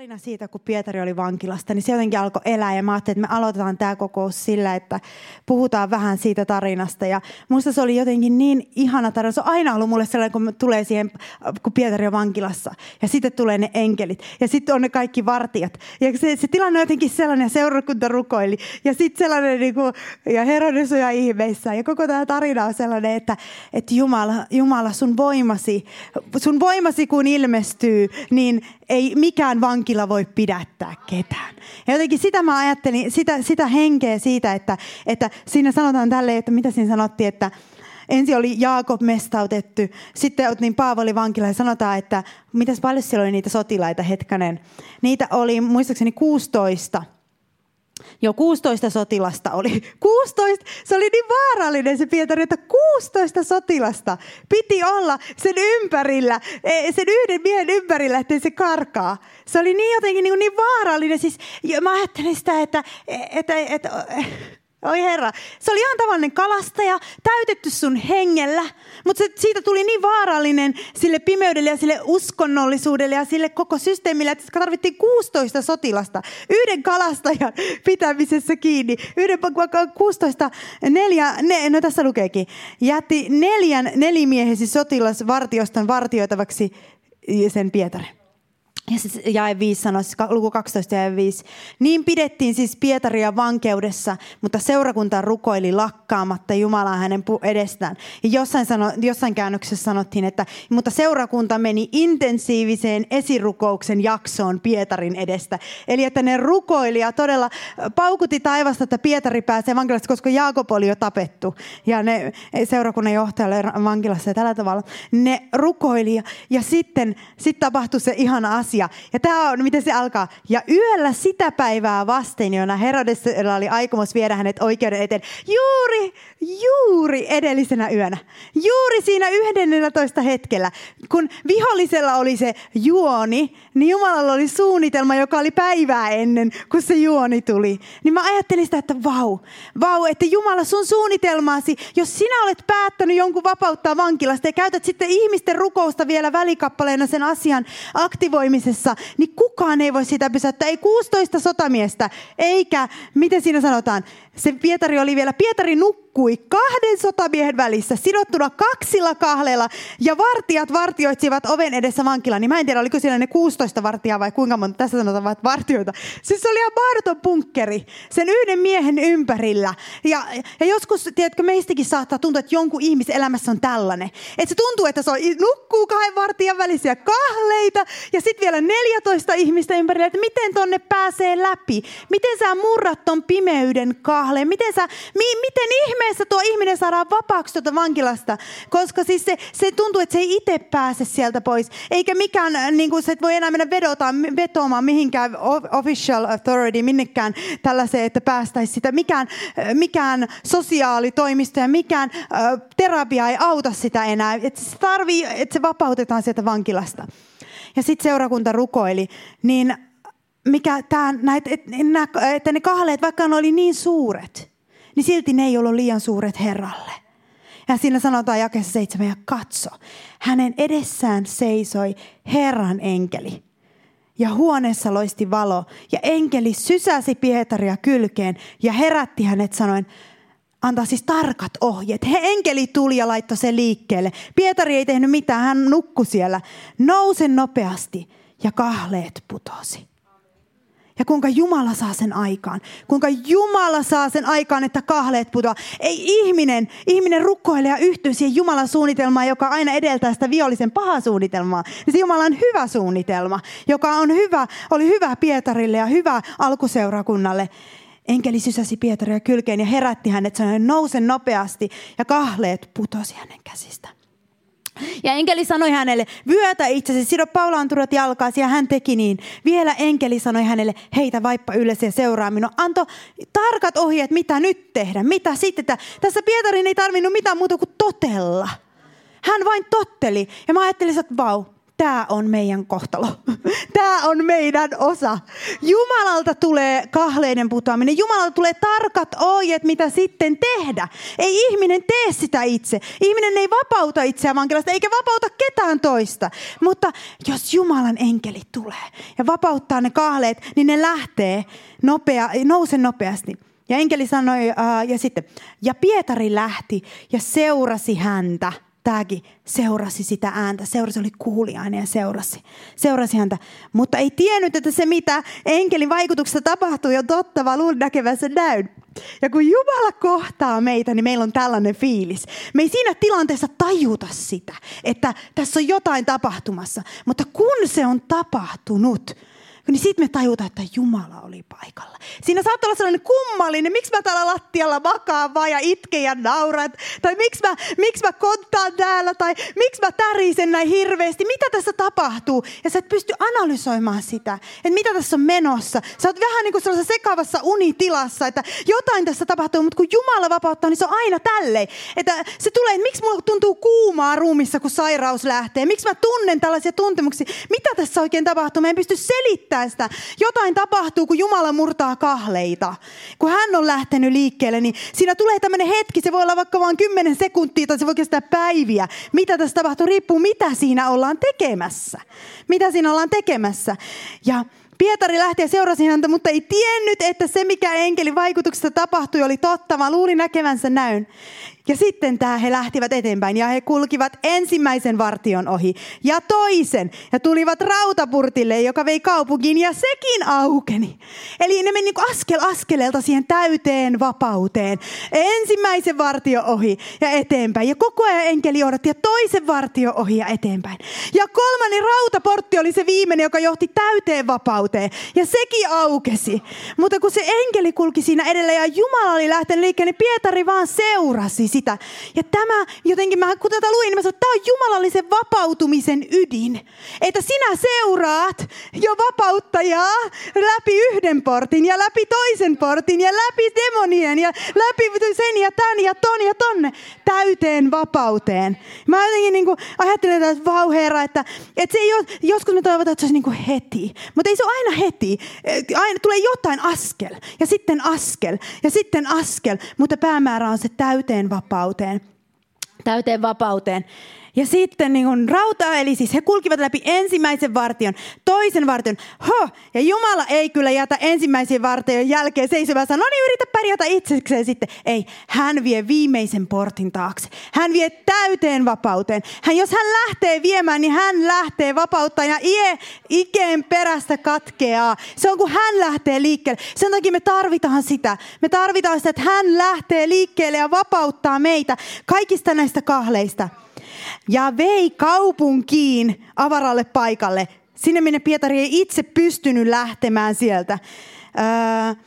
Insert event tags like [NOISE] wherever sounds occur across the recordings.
tarina siitä, kun Pietari oli vankilasta, niin se jotenkin alkoi elää ja mä ajattelin, että me aloitetaan tämä kokous sillä, että puhutaan vähän siitä tarinasta. Ja musta se oli jotenkin niin ihana tarina. Se on aina ollut mulle sellainen, kun tulee siihen, kun Pietari on vankilassa. Ja sitten tulee ne enkelit. Ja sitten on ne kaikki vartijat. Ja se, se tilanne on jotenkin sellainen, ja seurakunta rukoili. Ja sitten sellainen, niin kuin, ja Herodes on ihmeissä. Ja koko tämä tarina on sellainen, että, että Jumala, Jumala sun voimasi, sun voimasi kun ilmestyy, niin ei mikään vankila voi pidättää ketään. Ja jotenkin sitä mä ajattelin, sitä, sitä henkeä siitä, että, että siinä sanotaan tälleen, että mitä siinä sanottiin, että ensin oli Jaakob mestautettu, sitten niin Paavali vankila ja sanotaan, että mitäs paljon siellä oli niitä sotilaita hetkanen. Niitä oli muistaakseni 16 jo 16 sotilasta oli. [LAUGHS] 16, se oli niin vaarallinen se Pietari, että 16 sotilasta piti olla sen ympärillä, e, sen yhden miehen ympärillä, ettei se karkaa. Se oli niin jotenkin niin, niin vaarallinen. Siis, mä ajattelin sitä, että, että, että, että Oi herra, se oli ihan tavallinen kalastaja, täytetty sun hengellä, mutta se, siitä tuli niin vaarallinen sille pimeydelle ja sille uskonnollisuudelle ja sille koko systeemille, että tarvittiin 16 sotilasta yhden kalastajan pitämisessä kiinni. Yhden 16, neljä, ne, no tässä lukeekin, jätti neljän nelimiehesi sotilasvartioston vartioitavaksi sen Pietarin. Ja siis jae 5 sanoi, siis luku 12 ja 5. Niin pidettiin siis Pietaria vankeudessa, mutta seurakunta rukoili lakkaamatta Jumalaa hänen edestään. Ja jossain, sano, jossain käännöksessä sanottiin, että mutta seurakunta meni intensiiviseen esirukouksen jaksoon Pietarin edestä. Eli että ne rukoili ja todella paukutti taivasta, että Pietari pääsee vankilasta, koska Jaakob oli jo tapettu. Ja ne seurakunnan johtajalle vankilassa ja tällä tavalla. Ne rukoili ja, ja sitten sit tapahtui se ihana asia asia. Ja tämä on, miten se alkaa. Ja yöllä sitä päivää vasten, jona Herodes oli aikomus viedä hänet oikeuden eteen. Juuri, juuri edellisenä yönä. Juuri siinä 11 hetkellä, kun vihollisella oli se juoni, niin Jumalalla oli suunnitelma, joka oli päivää ennen, kun se juoni tuli. Niin mä ajattelin sitä, että vau, vau, että Jumala sun suunnitelmaasi, jos sinä olet päättänyt jonkun vapauttaa vankilasta ja käytät sitten ihmisten rukousta vielä välikappaleena sen asian aktivoimiseen, vaiheessa, niin kukaan ei voi sitä pysäyttää. Ei 16 sotamiestä, eikä, miten siinä sanotaan, se Pietari oli vielä, Pietari nukkui kahden sotamiehen välissä, sidottuna kaksilla kahleilla, ja vartijat vartioitsivat oven edessä vankila. Niin mä en tiedä, oliko siellä ne 16 vartijaa vai kuinka monta, tässä sanotaan vaan vartioita. Siis se oli ihan mahdoton punkkeri sen yhden miehen ympärillä. Ja, ja joskus, tiedätkö, meistäkin saattaa tuntua, että jonkun ihmisen elämässä on tällainen. Että se tuntuu, että se on, nukkuu kahden vartijan välisiä kahleita, ja sitten vielä 14 ihmistä ympärillä, että miten tonne pääsee läpi. Miten sä murrat ton pimeyden kahleen. Miten, sä, mi, miten ihmeessä tuo ihminen saadaan vapaaksi tuota vankilasta? Koska siis se, se tuntuu, että se ei itse pääse sieltä pois. Eikä mikään, äh, niin kuin se voi enää mennä vedotaan, vetoamaan mihinkään official authority, minnekään tällaiseen, että päästäisi sitä. Mikään, äh, mikään sosiaalitoimisto ja mikään äh, terapia ei auta sitä enää. Että se tarvii, että se vapautetaan sieltä vankilasta. Ja sitten seurakunta rukoili, niin mikä tää, näet, et, että ne kahleet, vaikka ne oli niin suuret, niin silti ne ei ollut liian suuret Herralle. Ja siinä sanotaan jakessa seitsemän, ja katso, hänen edessään seisoi Herran enkeli. Ja huoneessa loisti valo, ja enkeli sysäsi Pietaria kylkeen ja herätti hänet sanoen, antaa siis tarkat ohjeet. He enkeli tuli ja laittoi sen liikkeelle. Pietari ei tehnyt mitään, hän nukkui siellä. Nouse nopeasti ja kahleet putosi. Ja kuinka Jumala saa sen aikaan. Kuinka Jumala saa sen aikaan, että kahleet putoaa. Ei ihminen, ihminen rukoilee ja yhtyy siihen Jumalan suunnitelmaan, joka aina edeltää sitä vihollisen pahaa suunnitelmaa. Niin se Jumalan hyvä suunnitelma, joka on hyvä, oli hyvä Pietarille ja hyvä alkuseurakunnalle. Enkeli sysäsi Pietaria kylkeen ja herätti hänet, sanoi nouse nopeasti ja kahleet putosi hänen käsistä. Ja enkeli sanoi hänelle, vyötä itsesi, sido paulanturat jalkaasi ja hän teki niin. Vielä enkeli sanoi hänelle, heitä vaippa ylös ja seuraa minua. Anto tarkat ohjeet, mitä nyt tehdä, mitä sitten. Tässä Pietarin ei tarvinnut mitään muuta kuin totella. Hän vain totteli. Ja mä ajattelin, että vau, tämä on meidän kohtalo. Tämä on meidän osa. Jumalalta tulee kahleiden putoaminen. Jumalalta tulee tarkat ohjeet, mitä sitten tehdä. Ei ihminen tee sitä itse. Ihminen ei vapauta itseään vankilasta, eikä vapauta ketään toista. Mutta jos Jumalan enkeli tulee ja vapauttaa ne kahleet, niin ne lähtee nopea, nouse nopeasti. Ja enkeli sanoi, uh, ja sitten, ja Pietari lähti ja seurasi häntä – tämäkin seurasi sitä ääntä. Seurasi, oli kuuliainen ja seurasi. Seurasi häntä. Mutta ei tiennyt, että se mitä enkelin vaikutuksessa tapahtui on totta, vaan luuli näkevänsä näyn. Ja kun Jumala kohtaa meitä, niin meillä on tällainen fiilis. Me ei siinä tilanteessa tajuta sitä, että tässä on jotain tapahtumassa. Mutta kun se on tapahtunut, niin sitten me tajutaan, että Jumala oli paikalla. Siinä saattaa olla sellainen kummallinen, miksi mä täällä lattialla makaan vaan ja itken ja nauran, tai miksi mä, miksi mä konttaan täällä, tai miksi mä tärisen näin hirveästi, mitä tässä tapahtuu. Ja sä et pysty analysoimaan sitä, että mitä tässä on menossa. Sä oot vähän niin kuin sellaisessa sekavassa unitilassa, että jotain tässä tapahtuu, mutta kun Jumala vapauttaa, niin se on aina tälleen. Että se tulee, että miksi mulla tuntuu kuumaa ruumissa, kun sairaus lähtee. Miksi mä tunnen tällaisia tuntemuksia. Mitä tässä oikein tapahtuu? Mä en pysty selittämään sitä. Jotain tapahtuu, kun Jumala murtaa kahleita. Kun hän on lähtenyt liikkeelle, niin siinä tulee tämmöinen hetki, se voi olla vaikka vain 10 sekuntia tai se voi kestää päiviä. Mitä tässä tapahtuu, riippuu mitä siinä ollaan tekemässä. Mitä siinä ollaan tekemässä. Ja Pietari lähti ja seurasi häntä, mutta ei tiennyt, että se mikä enkelin vaikutuksesta tapahtui oli totta, vaan luuli näkevänsä näyn. Ja sitten tämä he lähtivät eteenpäin ja he kulkivat ensimmäisen vartion ohi ja toisen ja tulivat rautapurtille, joka vei kaupunkiin ja sekin aukeni. Eli ne meni niin askel askeleelta siihen täyteen vapauteen. Ensimmäisen vartio ohi ja eteenpäin ja koko ajan enkeli odotti ja toisen vartio ohi ja eteenpäin. Ja kolmannen rautaportti oli se viimeinen, joka johti täyteen vapauteen ja sekin aukesi. Mutta kun se enkeli kulki siinä edellä ja Jumala oli lähtenyt liikkeelle, niin Pietari vaan seurasi sitä. Ja tämä jotenkin, mä, kun tätä luin, niin mä sanoin, että tämä on jumalallisen vapautumisen ydin. Että sinä seuraat jo vapauttajaa läpi yhden portin ja läpi toisen portin ja läpi demonien ja läpi sen ja tän ja ton ja tonne täyteen vapauteen. Mä jotenkin niin kuin ajattelen, että vau herra, että, että se ei ole, joskus me toivotaan, että se olisi niin kuin heti. Mutta ei se ole aina heti. Aina tulee jotain askel ja sitten askel ja sitten askel. Mutta päämäärä on se täyteen vapauteen vapauteen. Täyteen vapauteen. Ja sitten niin kun rauta, eli siis he kulkivat läpi ensimmäisen vartion, toisen vartion. Ho! Ja Jumala ei kyllä jätä ensimmäisen vartion jälkeen seisomaan no niin yritä pärjätä itsekseen sitten. Ei, hän vie viimeisen portin taakse. Hän vie täyteen vapauteen. Hän, jos hän lähtee viemään, niin hän lähtee vapauttaa ja ie, ikeen perästä katkeaa. Se on kun hän lähtee liikkeelle. Sen takia me tarvitaan sitä. Me tarvitaan sitä, että hän lähtee liikkeelle ja vapauttaa meitä kaikista näistä kahleista ja vei kaupunkiin avaralle paikalle, sinne minne Pietari ei itse pystynyt lähtemään sieltä. Öö,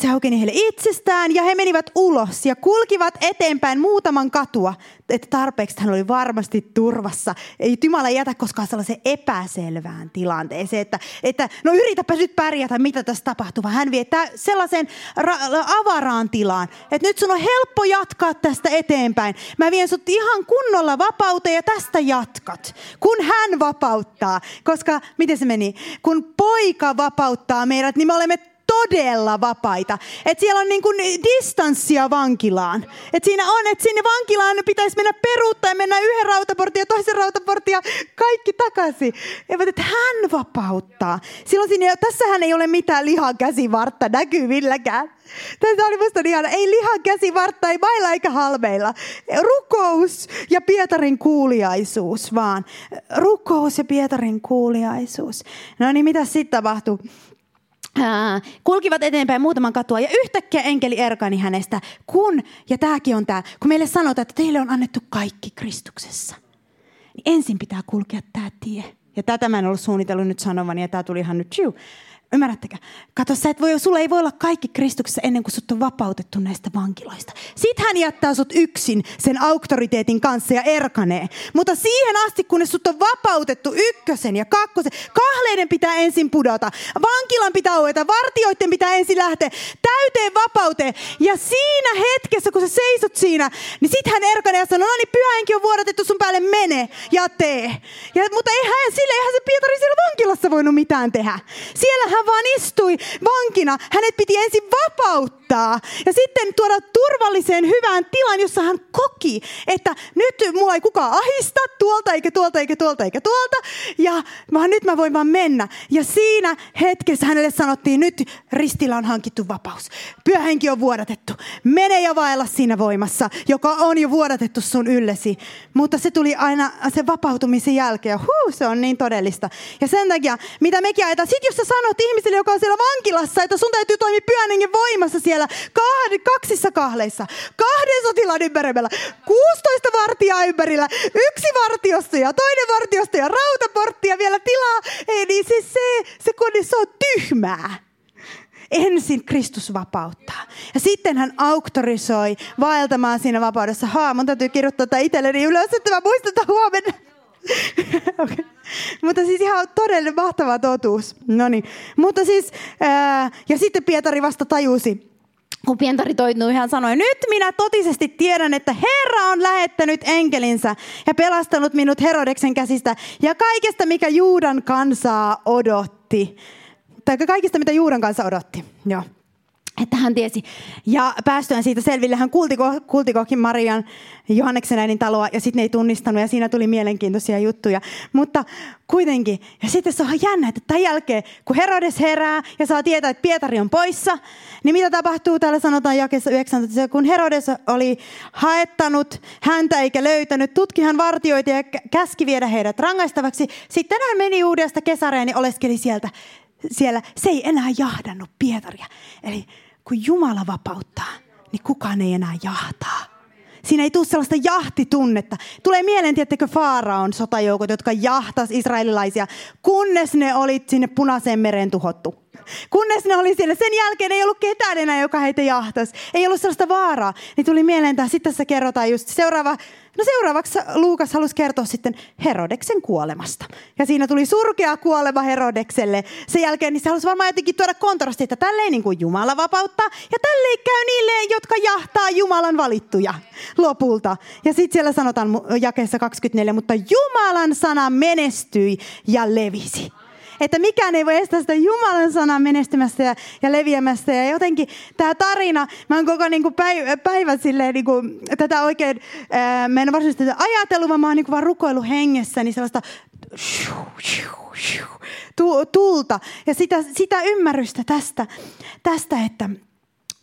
se aukeni heille itsestään ja he menivät ulos ja kulkivat eteenpäin muutaman katua, että tarpeeksi hän oli varmasti turvassa. Ei Jumala jätä koskaan sellaiseen epäselvään tilanteeseen, että, että no yritäpä nyt pärjätä, mitä tässä tapahtuu. Hän vie sellaiseen ra- avaraan tilaan, että nyt sun on helppo jatkaa tästä eteenpäin. Mä vien sut ihan kunnolla vapauteen ja tästä jatkat, kun hän vapauttaa. Koska, miten se meni? Kun poika vapauttaa meidät, niin me olemme todella vapaita. Että siellä on niin kuin distanssia vankilaan. Että siinä on, että sinne vankilaan pitäisi mennä peruuttaa ja mennä yhden rautaportin ja toisen rautaportin ja kaikki takaisin. Että hän vapauttaa. Silloin siinä, tässähän ei ole mitään lihan käsivartta näkyvilläkään. Tässä oli musta ihana. Ei lihan käsivartta, ei mailla eikä halmeilla. Rukous ja Pietarin kuuliaisuus vaan. Rukous ja Pietarin kuuliaisuus. No niin, mitä sitten tapahtuu? kulkivat eteenpäin muutaman katua ja yhtäkkiä enkeli erkani hänestä, kun, ja tämäkin on tämä, kun meille sanotaan, että teille on annettu kaikki Kristuksessa, niin ensin pitää kulkea tämä tie. Ja tätä mä en ollut suunnitellut nyt sanovani, ja tämä tuli ihan nyt, tju, Ymmärrättekö? Kato, sä et voi, sulla ei voi olla kaikki Kristuksessa ennen kuin sut on vapautettu näistä vankiloista. Sitten hän jättää sut yksin sen auktoriteetin kanssa ja erkanee. Mutta siihen asti, kunnes sut on vapautettu ykkösen ja kakkosen, kahleiden pitää ensin pudota. Vankilan pitää aueta, vartioiden pitää ensin lähteä täyteen vapauteen. Ja siinä hetkessä, kun sä seisot siinä, niin sit hän erkanee ja sanoo, no niin, pyhähenki on vuodatettu sun päälle, mene ja tee. Ja, mutta eihän, sille eihän se Pietari siellä vankilassa voinut mitään tehdä. Siellä hän vaan istui vankina. Hänet piti ensin vapauttaa ja sitten tuoda turvalliseen hyvään tilaan, jossa hän koki, että nyt mua ei kukaan ahista tuolta eikä tuolta eikä tuolta eikä tuolta. Ja vaan nyt mä voin vaan mennä. Ja siinä hetkessä hänelle sanottiin, nyt ristillä on hankittu vapaus. Pyöhenki on vuodatettu. Mene ja vaella siinä voimassa, joka on jo vuodatettu sun yllesi. Mutta se tuli aina sen vapautumisen jälkeen. Huu, se on niin todellista. Ja sen takia, mitä mekin ajetaan, sit jos sä sanot ihmiselle, joka on siellä vankilassa, että sun täytyy toimia pyhän hengen voimassa siellä kahd, kaksissa kahleissa, kahden sotilaan ympärillä, 16 vartijaa ympärillä, yksi vartiosta ja toinen vartiosta ja rautaportti ja vielä tilaa. Ei, niin siis se, se, se on tyhmää ensin Kristus vapauttaa. Ja sitten hän auktorisoi vaeltamaan siinä vapaudessa. Haa, mun täytyy kirjoittaa tätä itselleni ylös, että mä muistetaan huomenna. [LAUGHS] okay. Mutta siis ihan todellinen mahtava totuus. No niin. Mutta siis, ää, ja sitten Pietari vasta tajusi, kun Pietari toitui, hän sanoi, nyt minä totisesti tiedän, että Herra on lähettänyt enkelinsä ja pelastanut minut Herodeksen käsistä ja kaikesta, mikä Juudan kansaa odotti. Tai kaikista, mitä Juudan kanssa odotti. Joo että hän tiesi. Ja päästyen siitä selville, hän kultiko, kultikokin Marian Johanneksen äidin taloa ja sitten ei tunnistanut ja siinä tuli mielenkiintoisia juttuja. Mutta kuitenkin, ja sitten se on jännä, että tämän jälkeen, kun Herodes herää ja saa tietää, että Pietari on poissa, niin mitä tapahtuu? Täällä sanotaan jakessa 19, kun Herodes oli haettanut häntä eikä löytänyt, tutki hän vartioita ja käski viedä heidät rangaistavaksi. Sitten hän meni uudesta kesareen ja oleskeli sieltä siellä, se ei enää jahdannut Pietaria. Eli kun Jumala vapauttaa, niin kukaan ei enää jahtaa. Siinä ei tule sellaista jahtitunnetta. Tulee mieleen, tiettekö, Faaraon sotajoukot, jotka jahtas israelilaisia, kunnes ne oli sinne punaiseen mereen tuhottu. Kunnes ne oli siellä. Sen jälkeen ei ollut ketään enää, joka heitä jahtas. Ei ollut sellaista vaaraa. Niin tuli mieleen, että sitten tässä kerrotaan just seuraava No seuraavaksi Luukas halusi kertoa sitten Herodeksen kuolemasta. Ja siinä tuli surkea kuolema Herodekselle. Sen jälkeen niin se halusi varmaan jotenkin tuoda kontrasti, että tälleen niin kuin Jumala vapauttaa. Ja tälleen käy niille, jotka jahtaa Jumalan valittuja lopulta. Ja sitten siellä sanotaan jakeessa 24, mutta Jumalan sana menestyi ja levisi että mikään ei voi estää sitä Jumalan sanan menestymästä ja, ja leviämästä. Ja jotenkin tämä tarina, mä oon koko niinku päivä, päivän silleen, niinku, tätä oikein, ää, mä en varsinaisesti tätä ajatellut, vaan mä oon niinku vaan rukoilu hengessä, niin sellaista tulta ja sitä, sitä ymmärrystä tästä, tästä että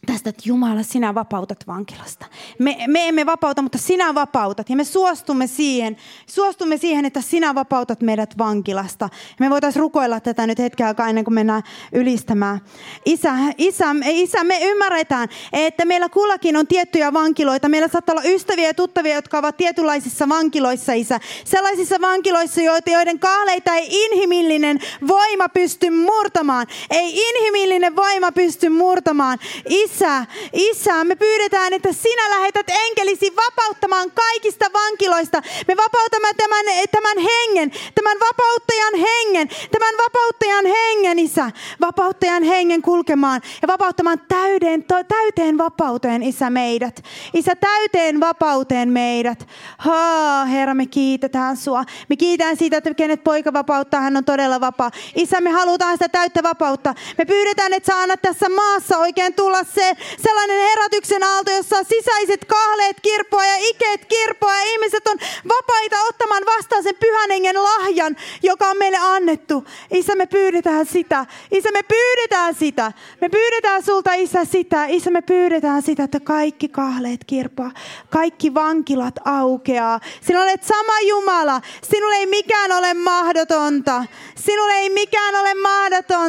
tästä, että Jumala, sinä vapautat vankilasta. Me, me emme vapauta, mutta sinä vapautat. Ja me suostumme siihen, suostumme siihen, että sinä vapautat meidät vankilasta. Me voitaisiin rukoilla tätä nyt hetken aikaa ennen kuin mennään ylistämään. Isä, isä, isä, me ymmärretään, että meillä kullakin on tiettyjä vankiloita. Meillä saattaa olla ystäviä ja tuttavia, jotka ovat tietynlaisissa vankiloissa, isä. Sellaisissa vankiloissa, joiden kahleita ei inhimillinen voima pysty murtamaan. Ei inhimillinen voima pysty murtamaan. Isä, Isä, Isä, me pyydetään, että sinä lähetät enkelisi vapauttamaan kaikista vankiloista. Me vapautamme tämän, tämän hengen, tämän vapauttajan hengen, tämän vapauttajan hengen, Isä. Vapauttajan hengen kulkemaan ja vapauttamaan täyden, täyteen vapauteen, Isä, meidät. Isä, täyteen vapauteen meidät. Ha, Herra, me kiitetään sua. Me kiitään siitä, että kenet poika vapauttaa, hän on todella vapaa. Isä, me halutaan sitä täyttä vapautta. Me pyydetään, että sä annat tässä maassa oikein tulla se se sellainen herätyksen aalto, jossa sisäiset kahleet kirppoa ja ikeet kirppoa ja ihmiset on vapaita ottamaan vastaan sen pyhän hengen lahjan, joka on meille annettu. Isä, me pyydetään sitä. Isä, me pyydetään sitä. Me pyydetään sulta, Isä, sitä. Isä, me pyydetään sitä, että kaikki kahleet kirppoa, kaikki vankilat aukeaa. Sinä olet sama Jumala. Sinulle ei mikään ole mahdotonta. Sinulle ei mikään ole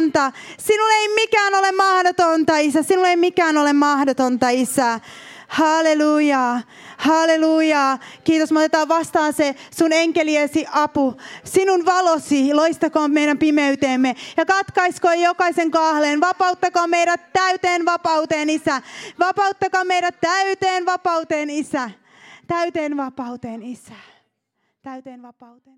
mahdotonta. Sinulle ei mikään ole mahdotonta, Isä. Sinulle ei mikään ole mahdotonta, Isä. Halleluja, halleluja. Kiitos, me otetaan vastaan se sun enkeliesi apu. Sinun valosi loistakoon meidän pimeyteemme ja katkaiskoon jokaisen kahleen. Vapauttakoon meidät täyteen vapauteen, Isä. Vapauttakaa meidät täyteen vapauteen, Isä. Täyteen vapauteen, Isä. Täyteen vapauteen.